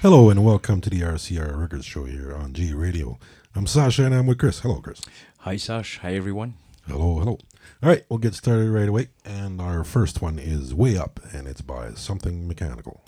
Hello and welcome to the RCR Records Show here on G Radio. I'm Sasha and I'm with Chris. Hello, Chris. Hi, Sash. Hi, everyone. Hello, hello. All right, we'll get started right away. And our first one is Way Up, and it's by Something Mechanical.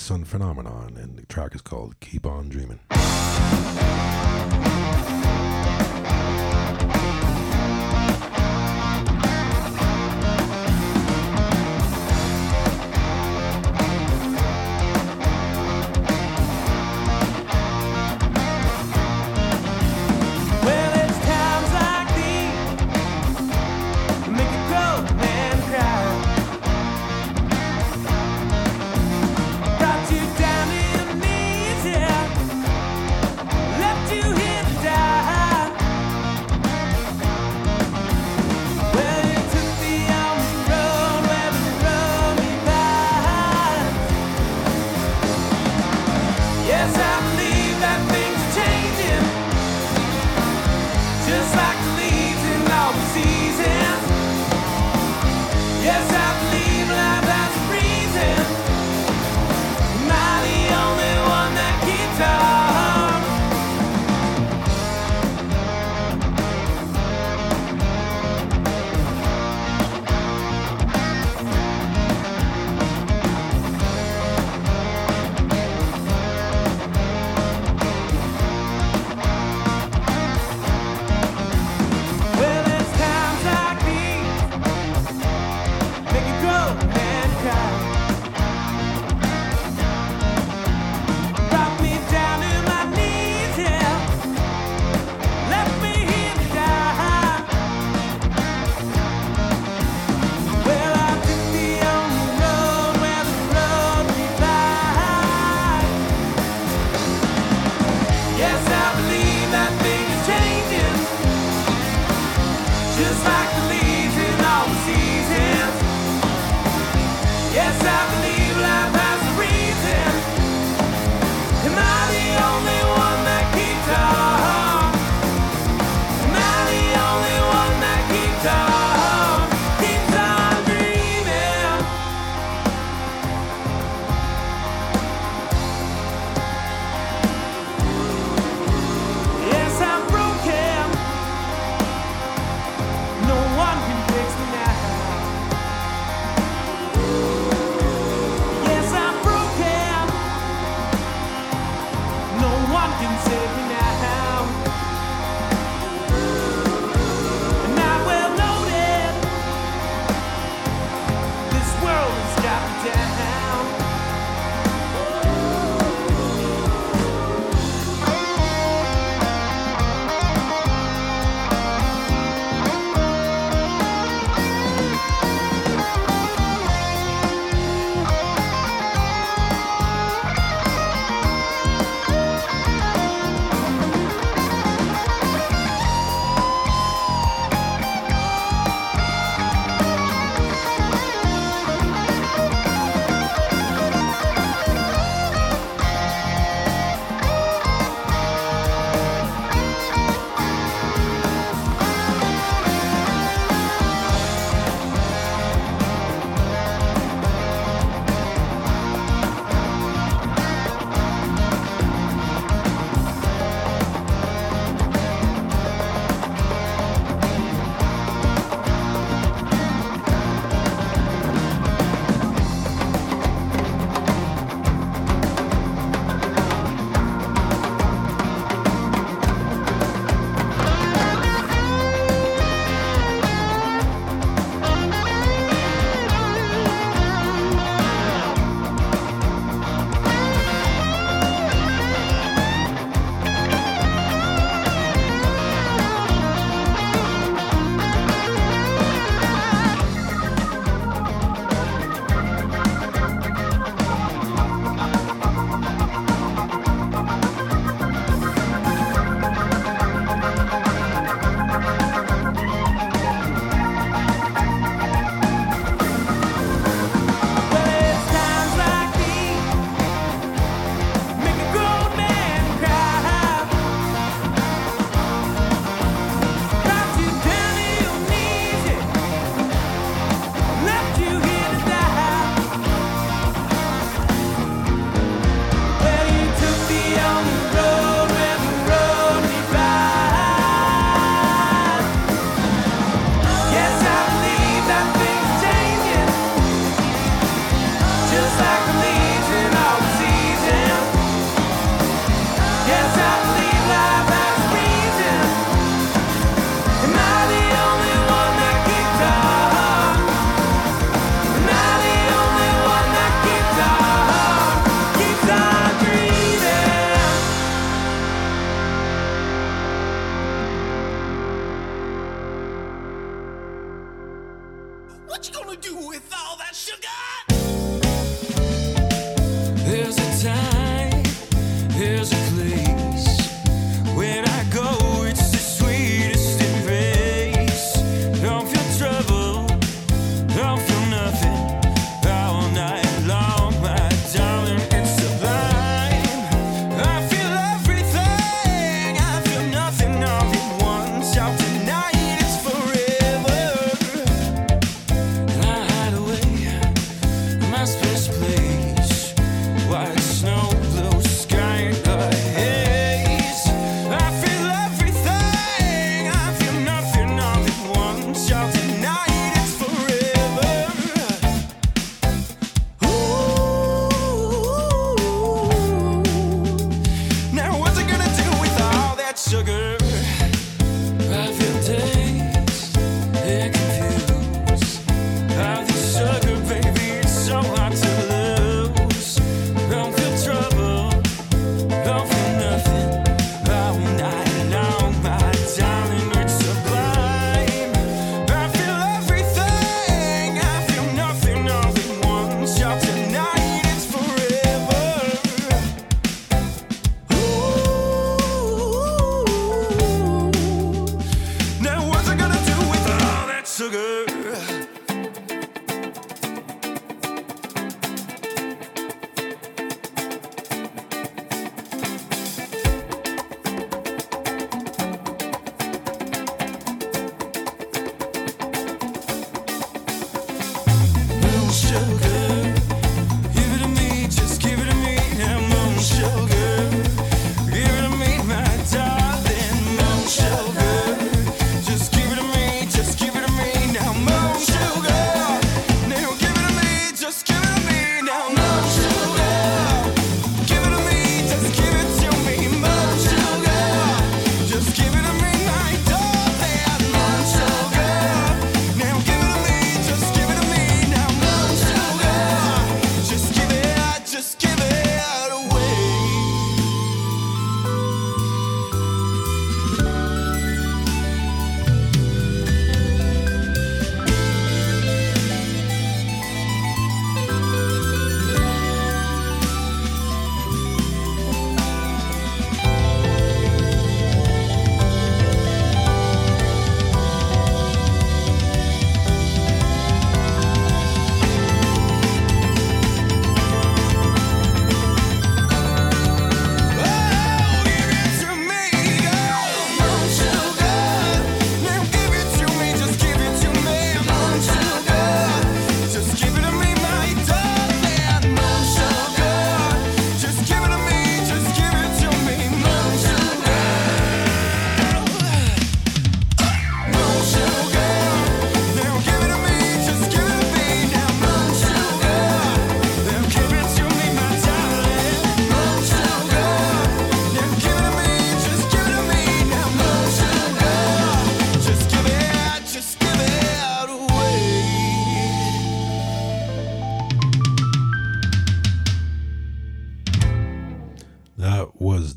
Sun phenomenon, and the track is called Keep On Dreaming.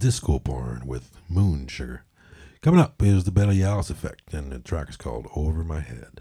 Disco Barn with Moon Sugar. Coming up is the Betty Alice effect, and the track is called Over My Head.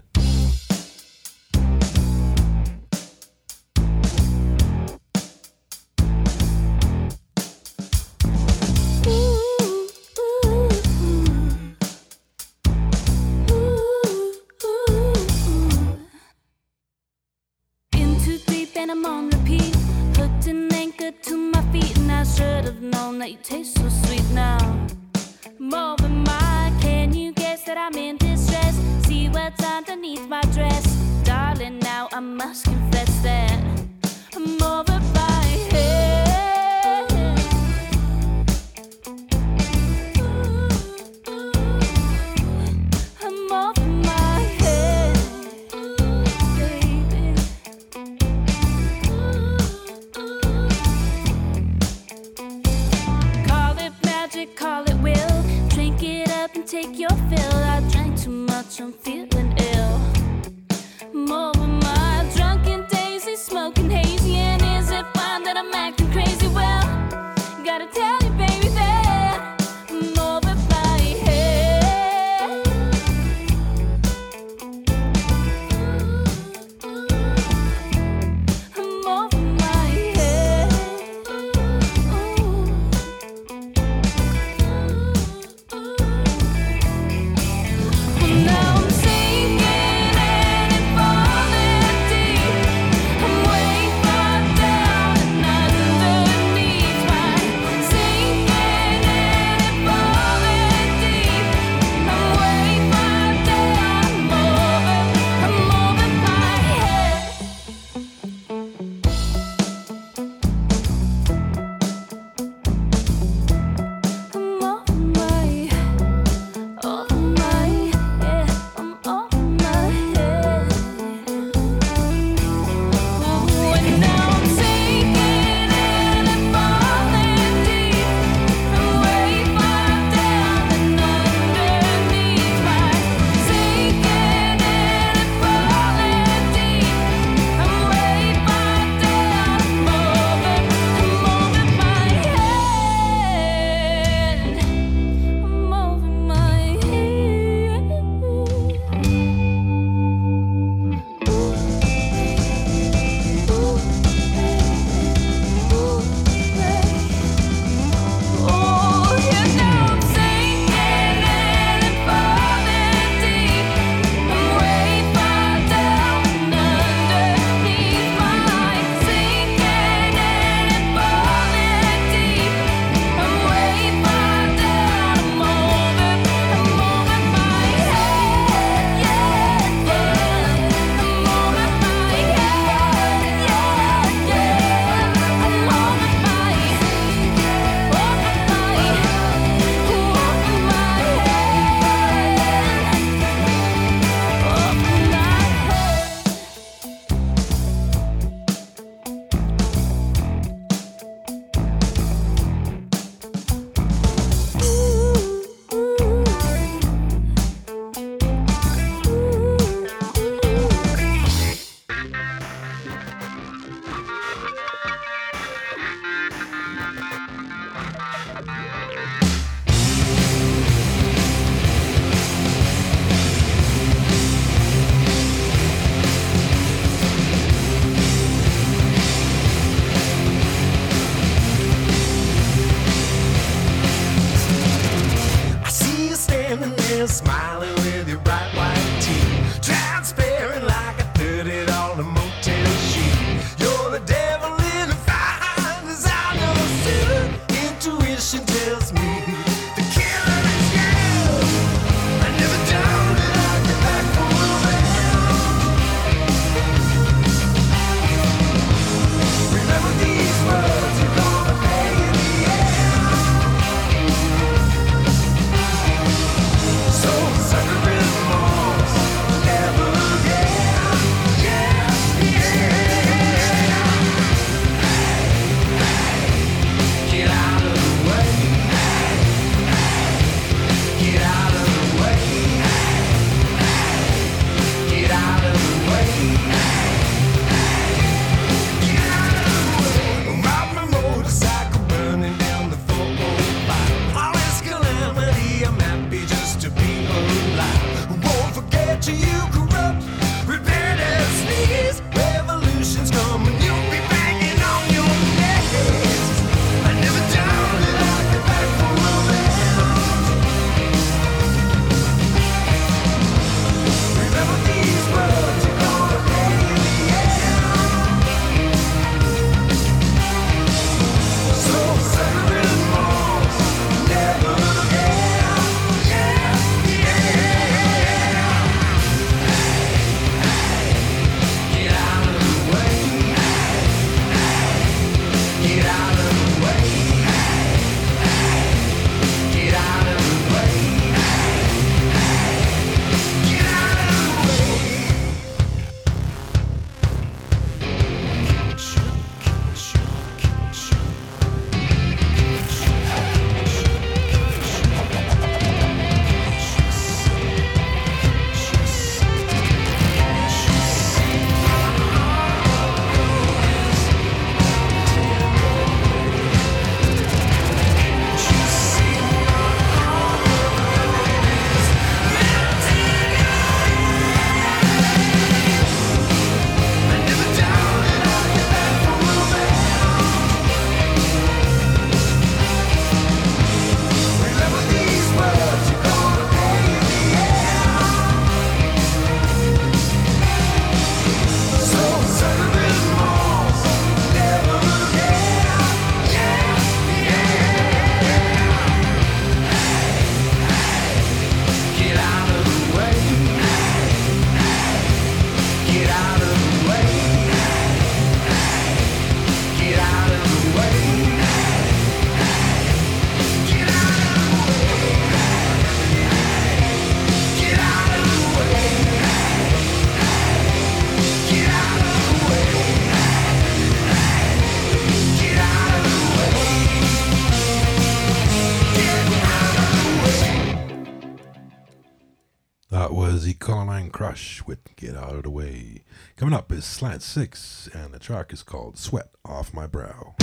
smiling with your bright Slant 6, and the track is called Sweat Off My Brow.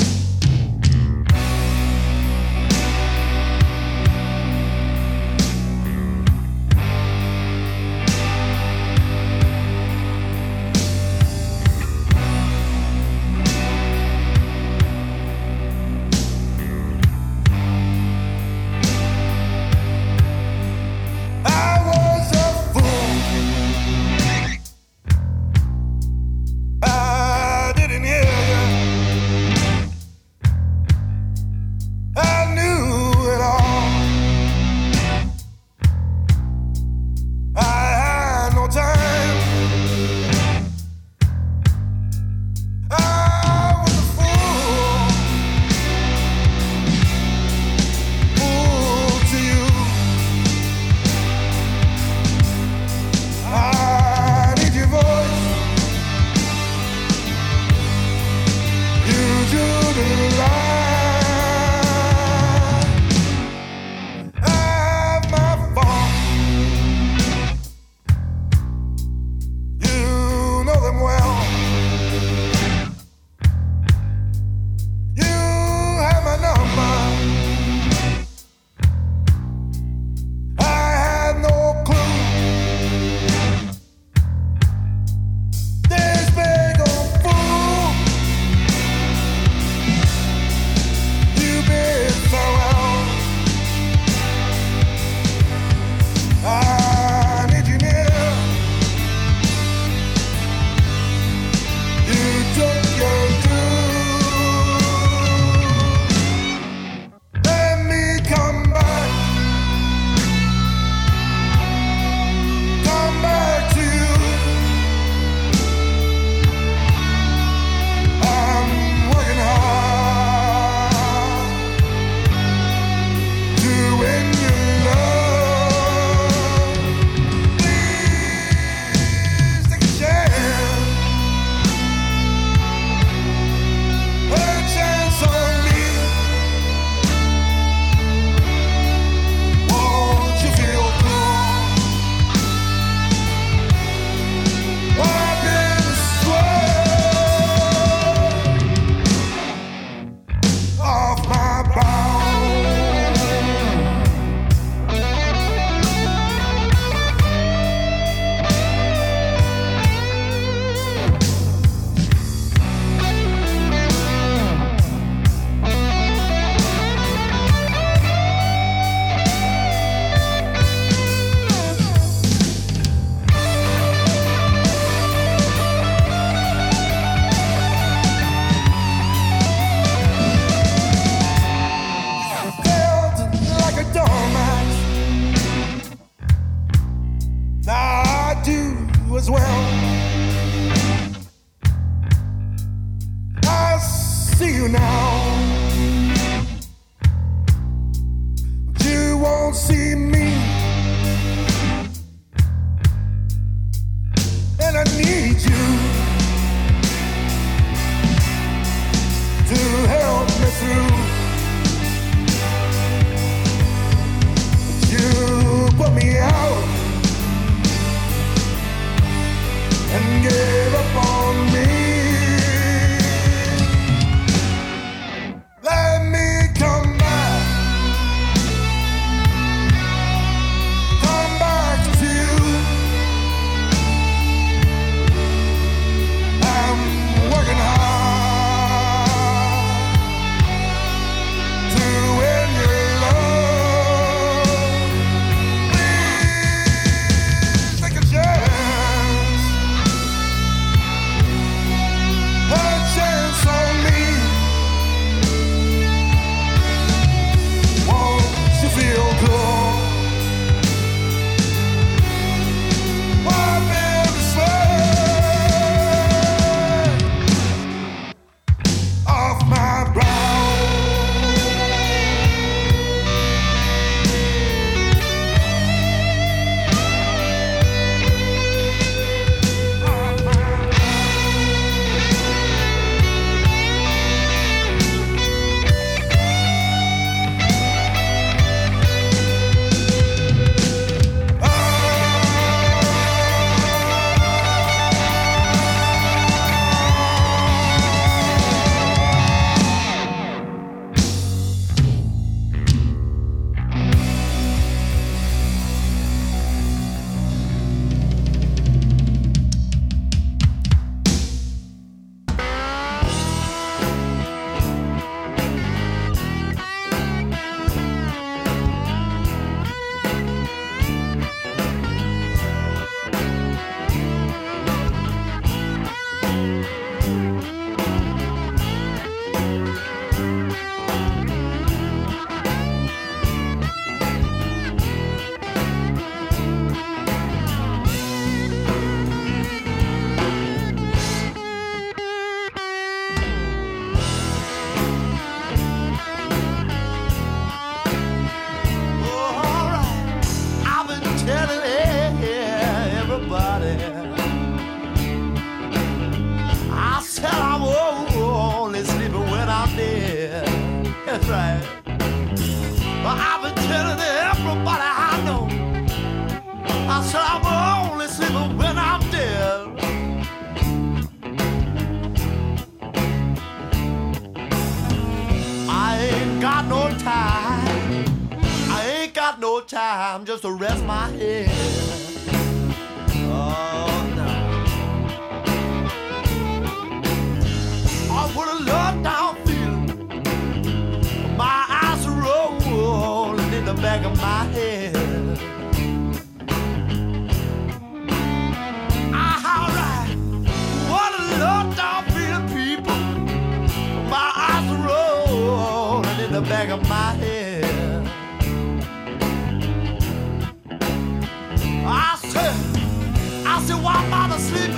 I why mama sleeping?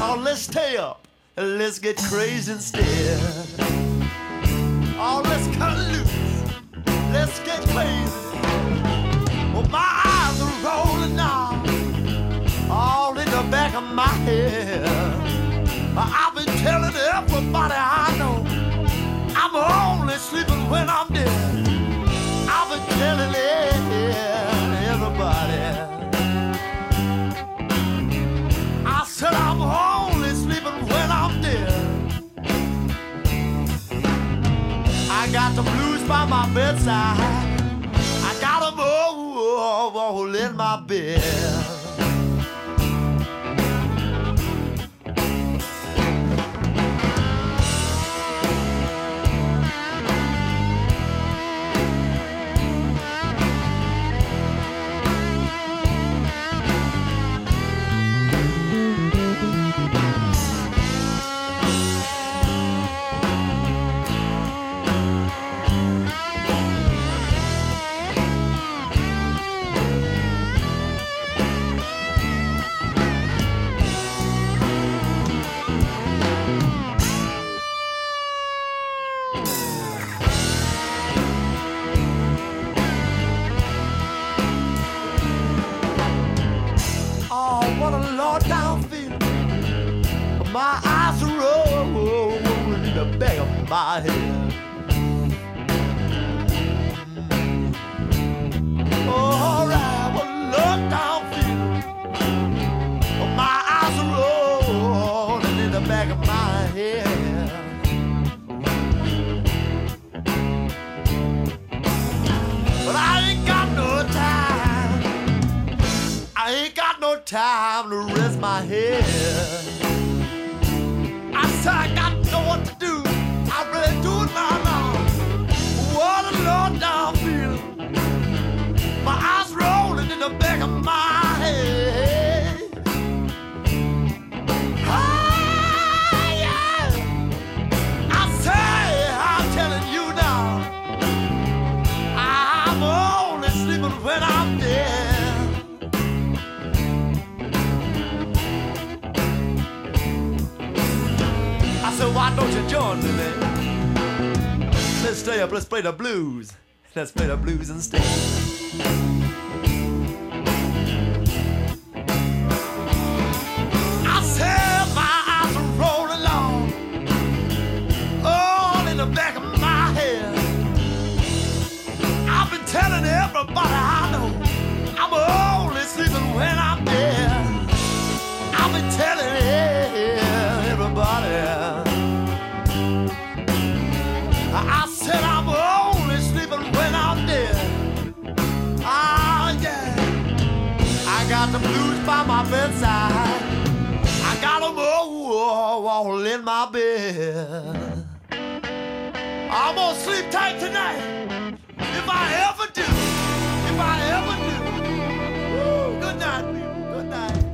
Oh, let's stay up let's get crazy instead. Oh, let's cut loose. Let's get crazy. Well, my eyes are rolling now, all in the back of my head. I've been telling everybody I know I'm only sleeping when I'm dead. I've been telling everybody. by my bedside. I got a mole in my bed. My head. Feel. My eyes rolling in the back of my head. But I ain't got no time. I ain't got no time to rest my head. Me, man? Let's stay up, let's play the blues. Let's play the blues instead. Bed. I'm gonna sleep tight tonight. If I ever do. If I ever do. Good night. Good night.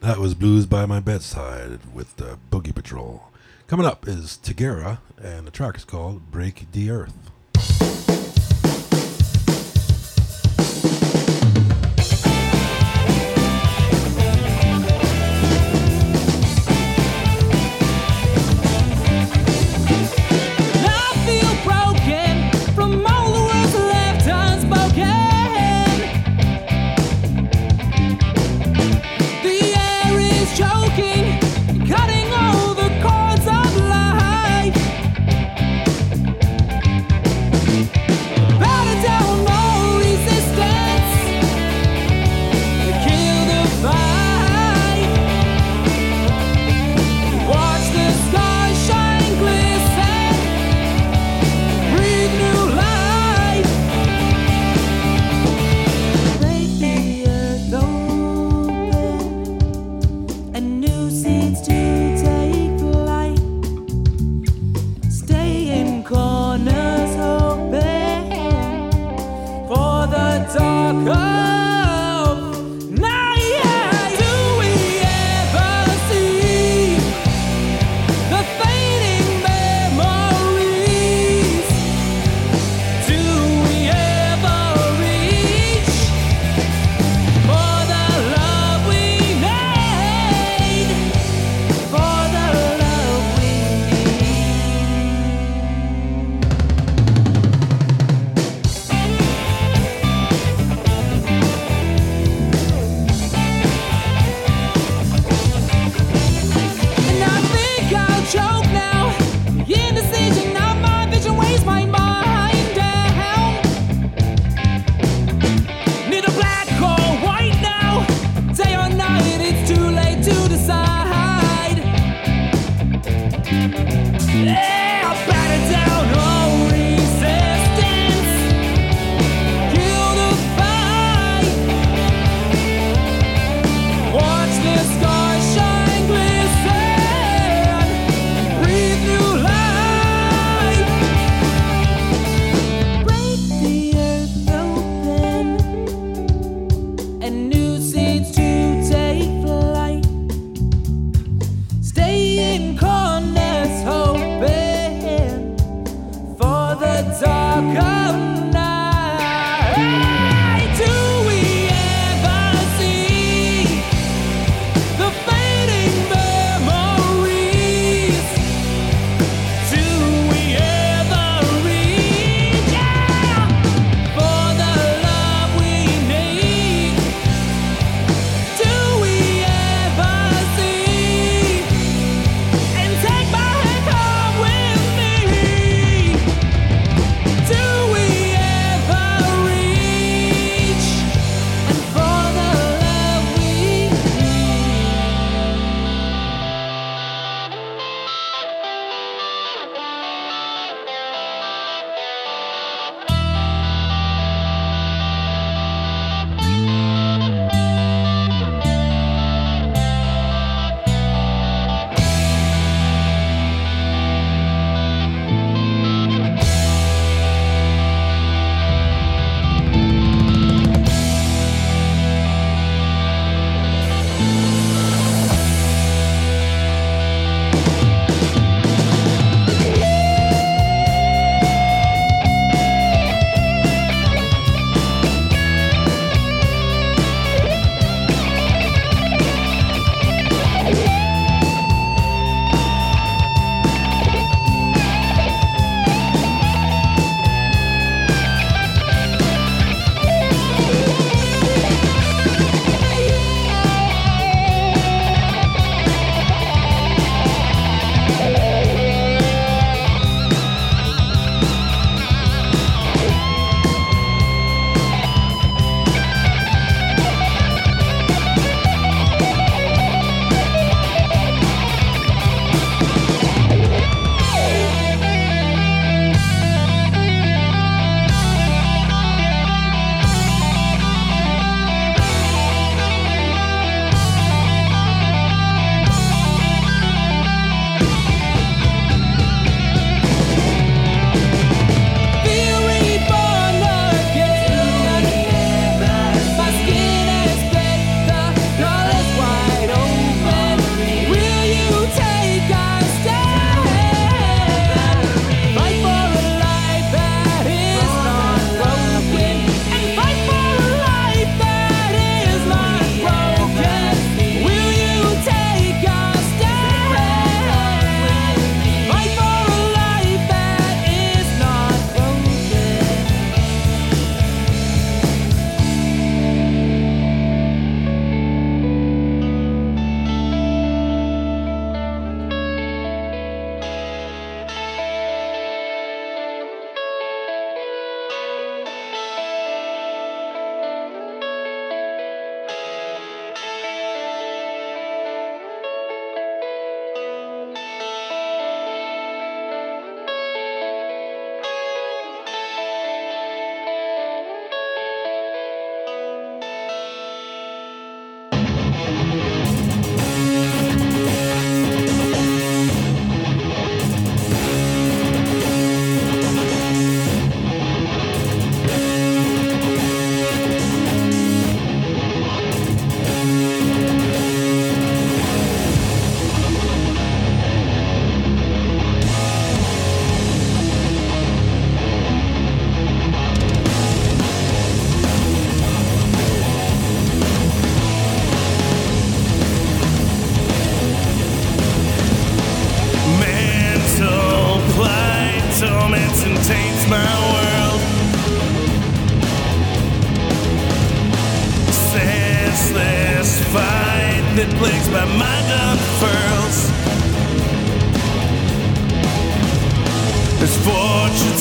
That was Blues by My Bedside with the Boogie Patrol. Coming up is Tagara, and the track is called Break the Earth.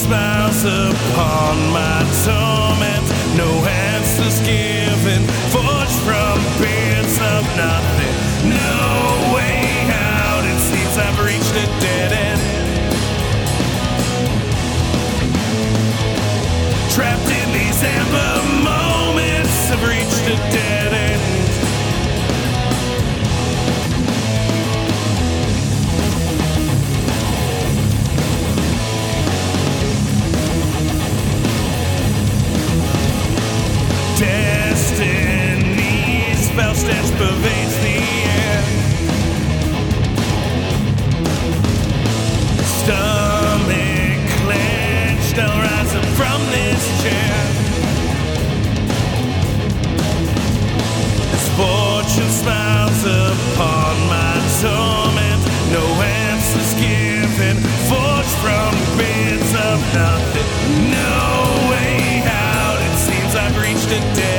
smiles upon my torment. No answers given, forged from bits of nothing. No way out, it seems I've reached a stench pervades the air. Stomach clenched, I'll rise up from this chair. As fortune smiles upon my torment, no answers given, forged from bits of nothing. No way out, it seems I've reached a dead.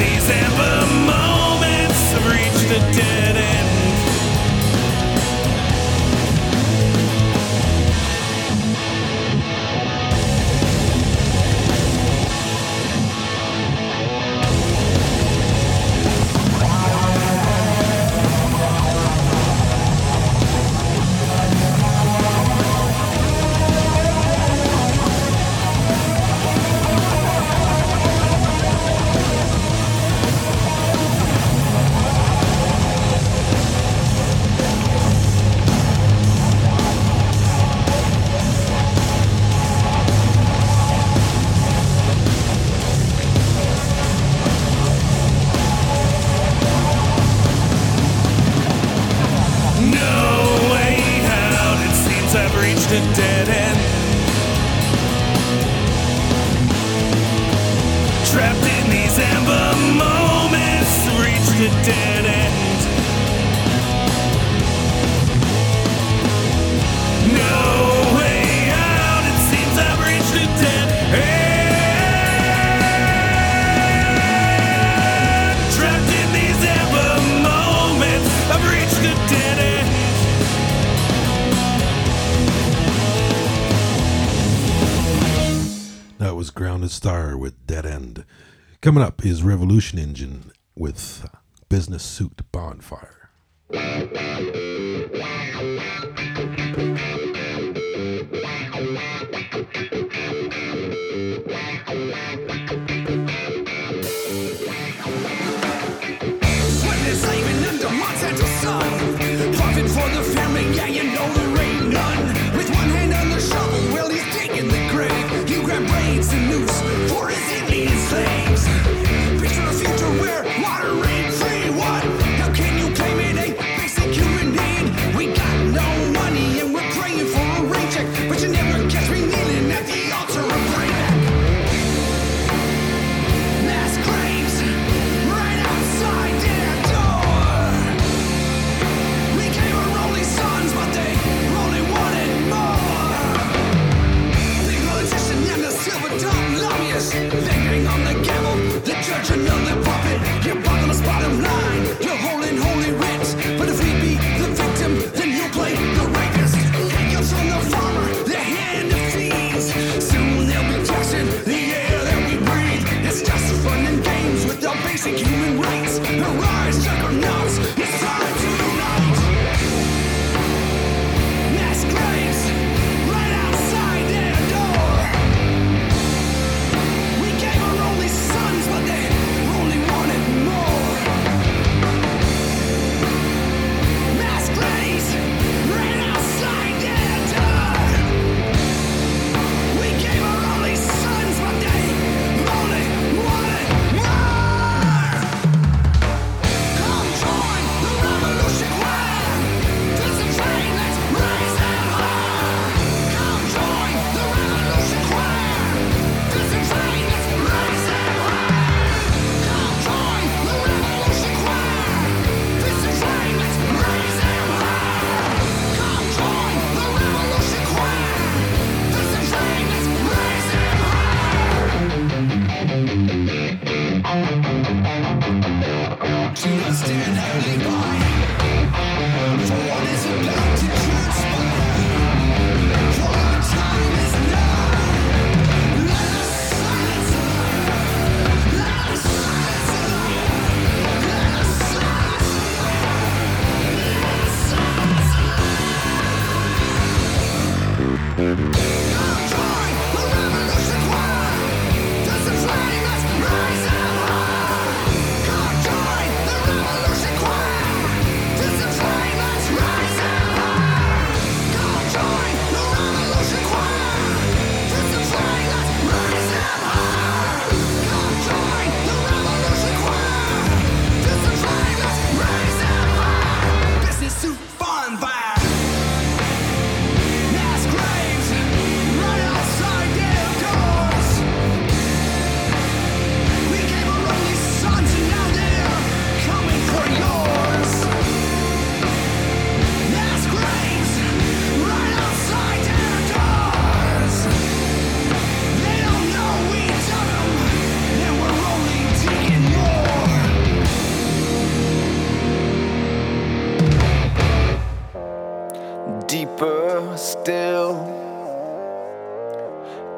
these ever moments have reached a dead end. today. Coming up is Revolution Engine with Business Suit Bonfire.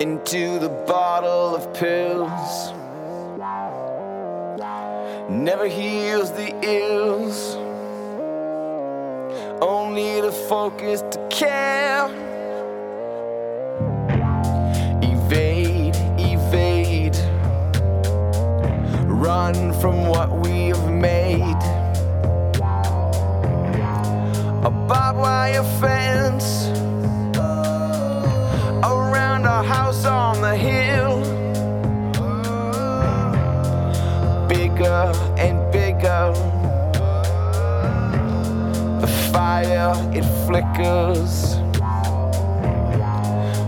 Into the bottle of pills. Never heals the ills, only the focus to care. Evade, evade, run from what we have made a barbed wire fence our house on the hill. Bigger and bigger, the fire it flickers.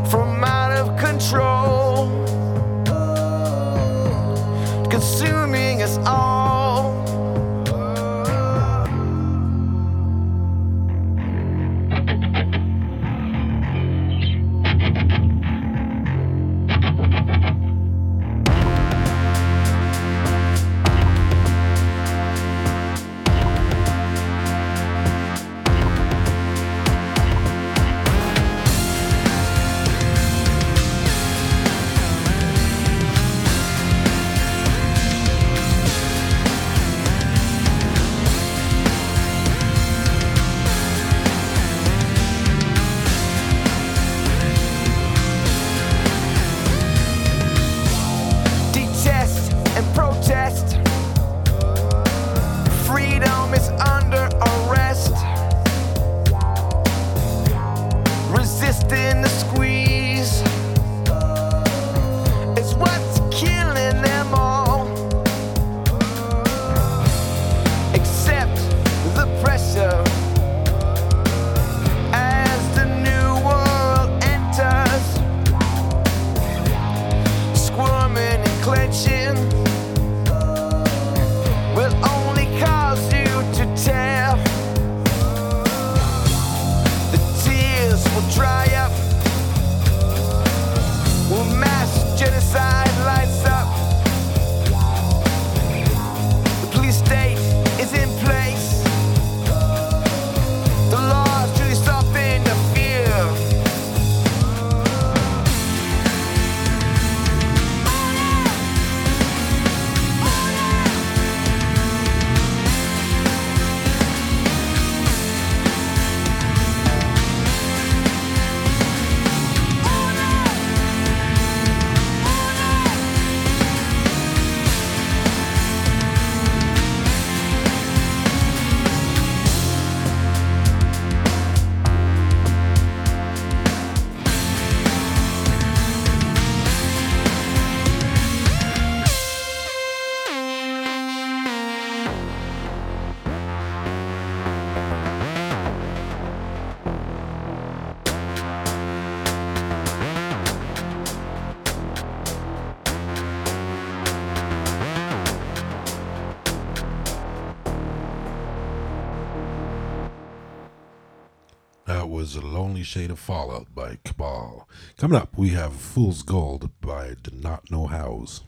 From out of control, Shade of Fallout by Cabal. Coming up, we have Fool's Gold by Do Not Know Hows.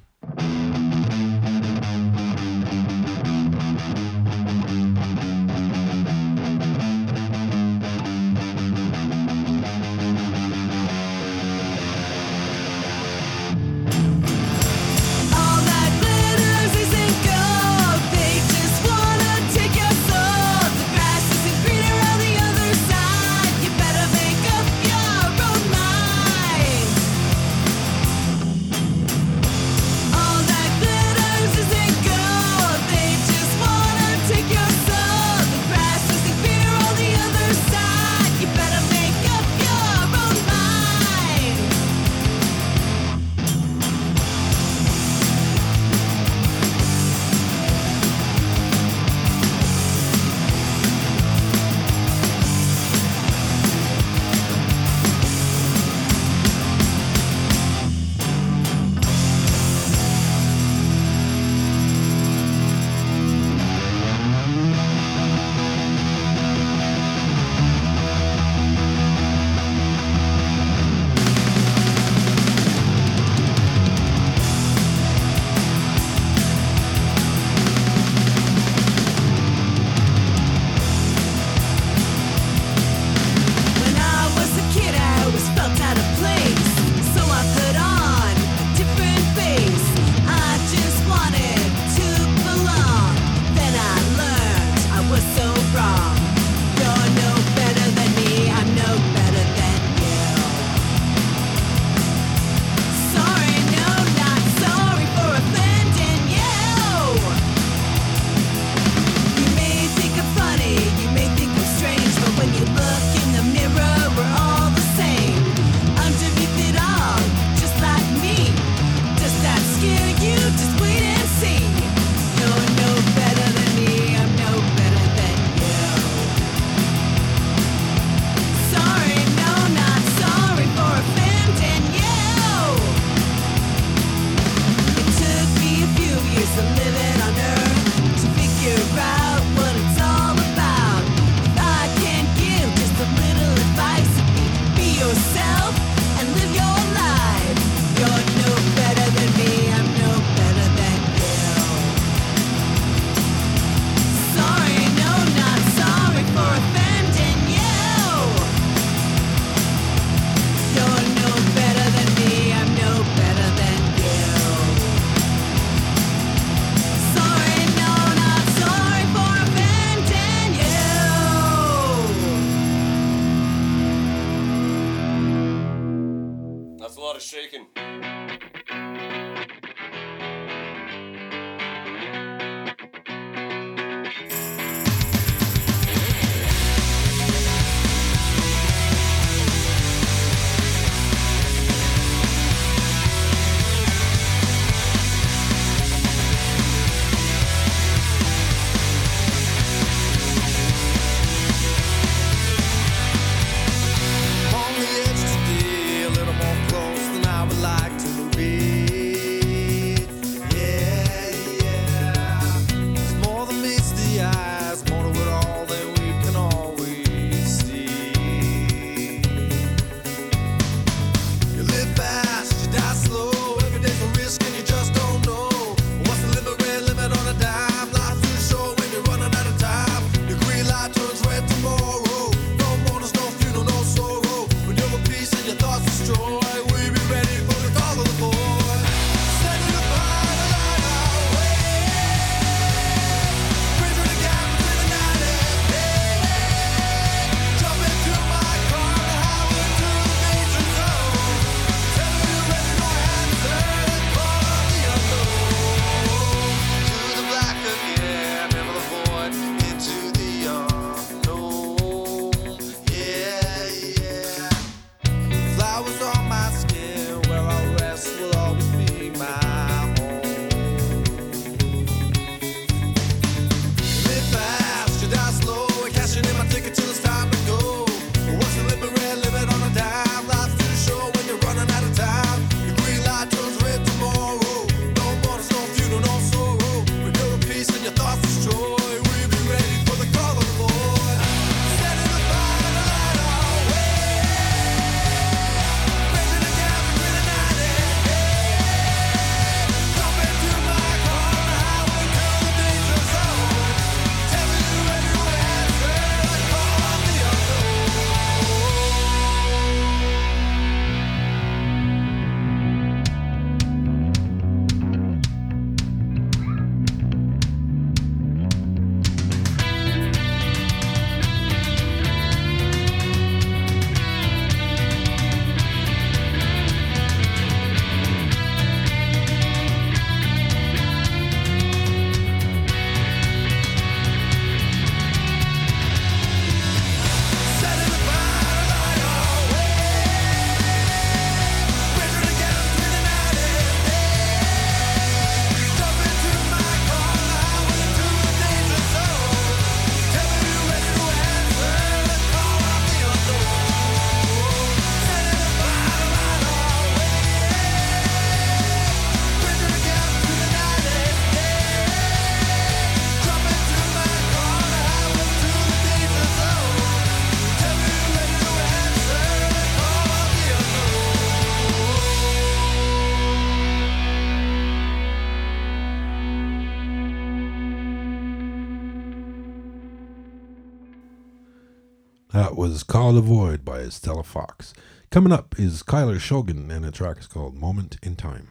was "The Avoid by Stella Fox. Coming up is Kyler Shogun and a track is called Moment in Time.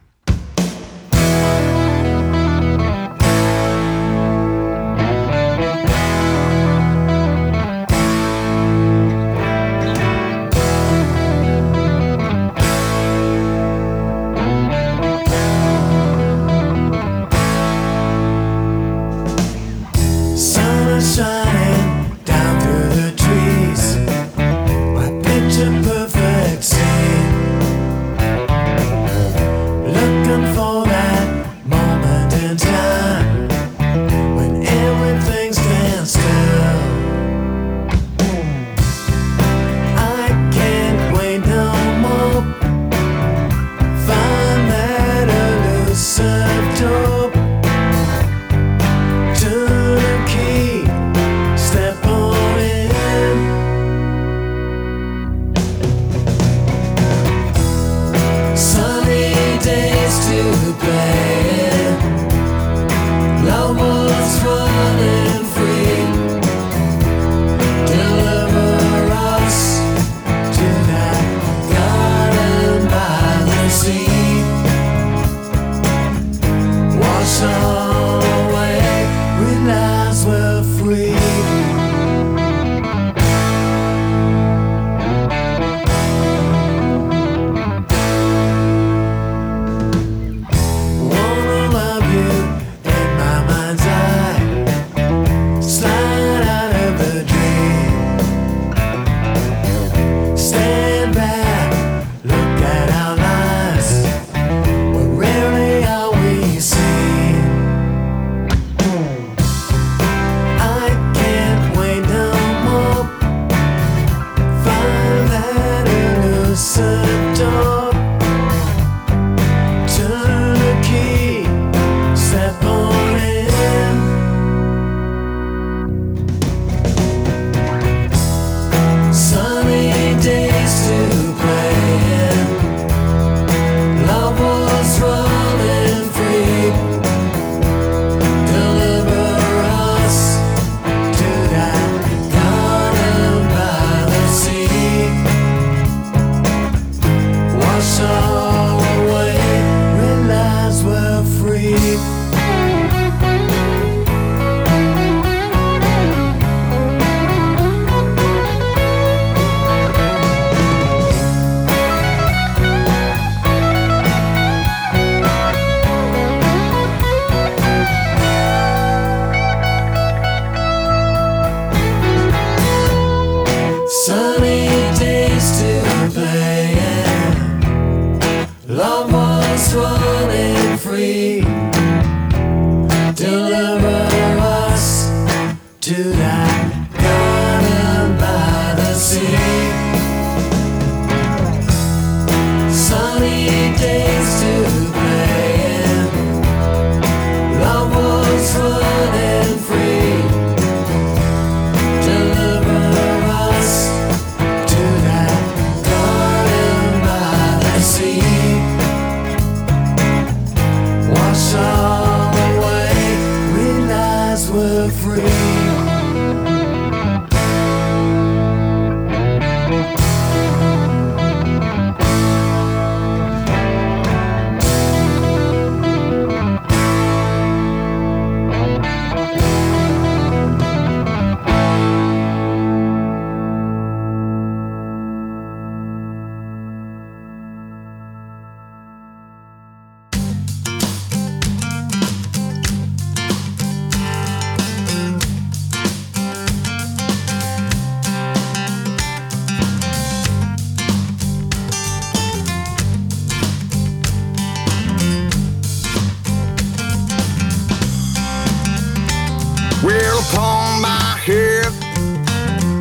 upon my head.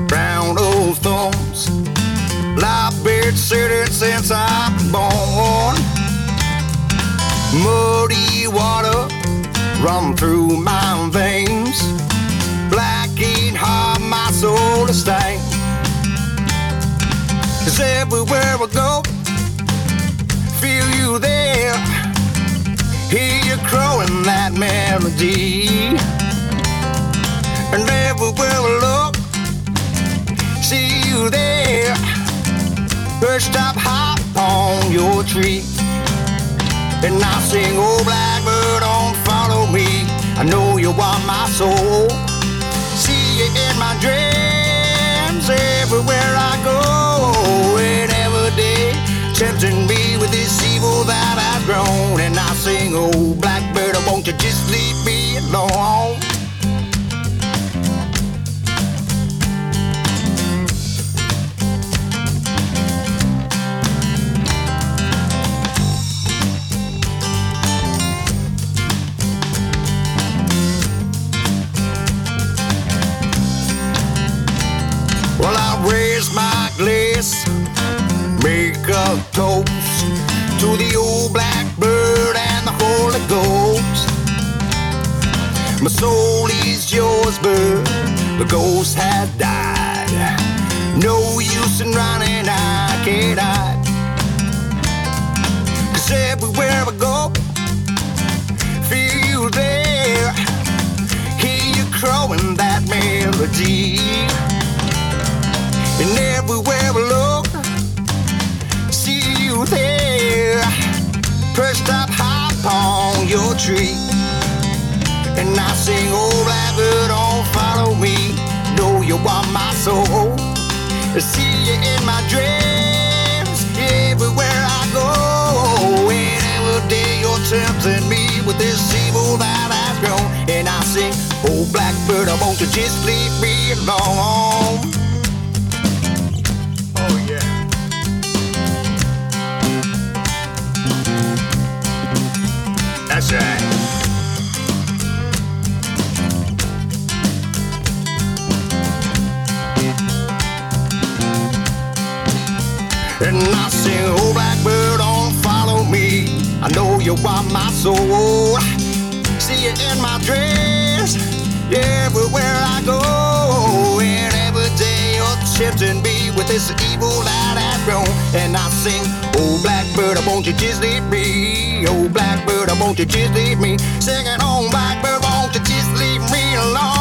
Brown old thorns. Live been sitting since I've born. Muddy water run through my veins. Black and hard my soul to stain. Cause everywhere I go, feel you there. Hear you crowing that melody and everywhere will look. See you there. First stop, hop on your tree. And I sing, oh blackbird, don't follow me. I know you want my soul. See you in my dreams everywhere I go. And every day, tempting me with this evil that I've grown. And I sing, oh blackbird, won't you just leave me alone? A toast to the old blackbird and the Holy Ghost. My soul is yours, but the ghost has died. No use in running, I can't hide. Cause everywhere I go, feel you there. Hear you crowing that melody. And everywhere I look, you there. Perched up high on your tree. And I sing, oh blackbird, don't oh, follow me. Know you want my soul. I see you in my dreams, everywhere I go. And every day you're tempting me with this evil that I've grown. And I sing, oh blackbird, won't you just leave me alone? And I sing, oh blackbird, don't follow me. I know you want my soul. See you in my dreams, everywhere I go. And every day you're tempting me with this evil that I've grown. And I sing, oh blackbird, won't you just leave me? Oh blackbird, won't you just leave me? Singing, oh blackbird, won't you just leave me alone?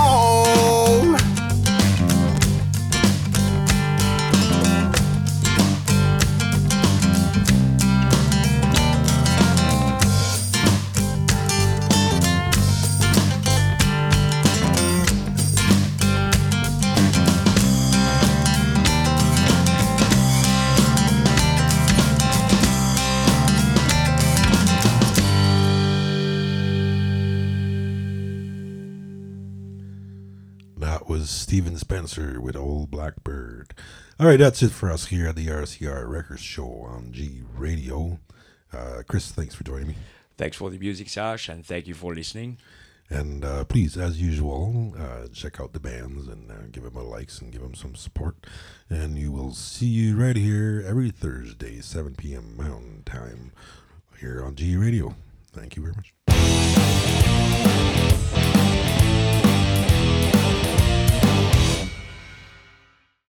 With Old Blackbird. All right, that's it for us here at the RCR Records Show on G Radio. Uh, Chris, thanks for joining me. Thanks for the music, Sash, and thank you for listening. And uh, please, as usual, uh, check out the bands and uh, give them a likes and give them some support. And you will see you right here every Thursday, 7 p.m. Mountain Time, here on G Radio. Thank you very much.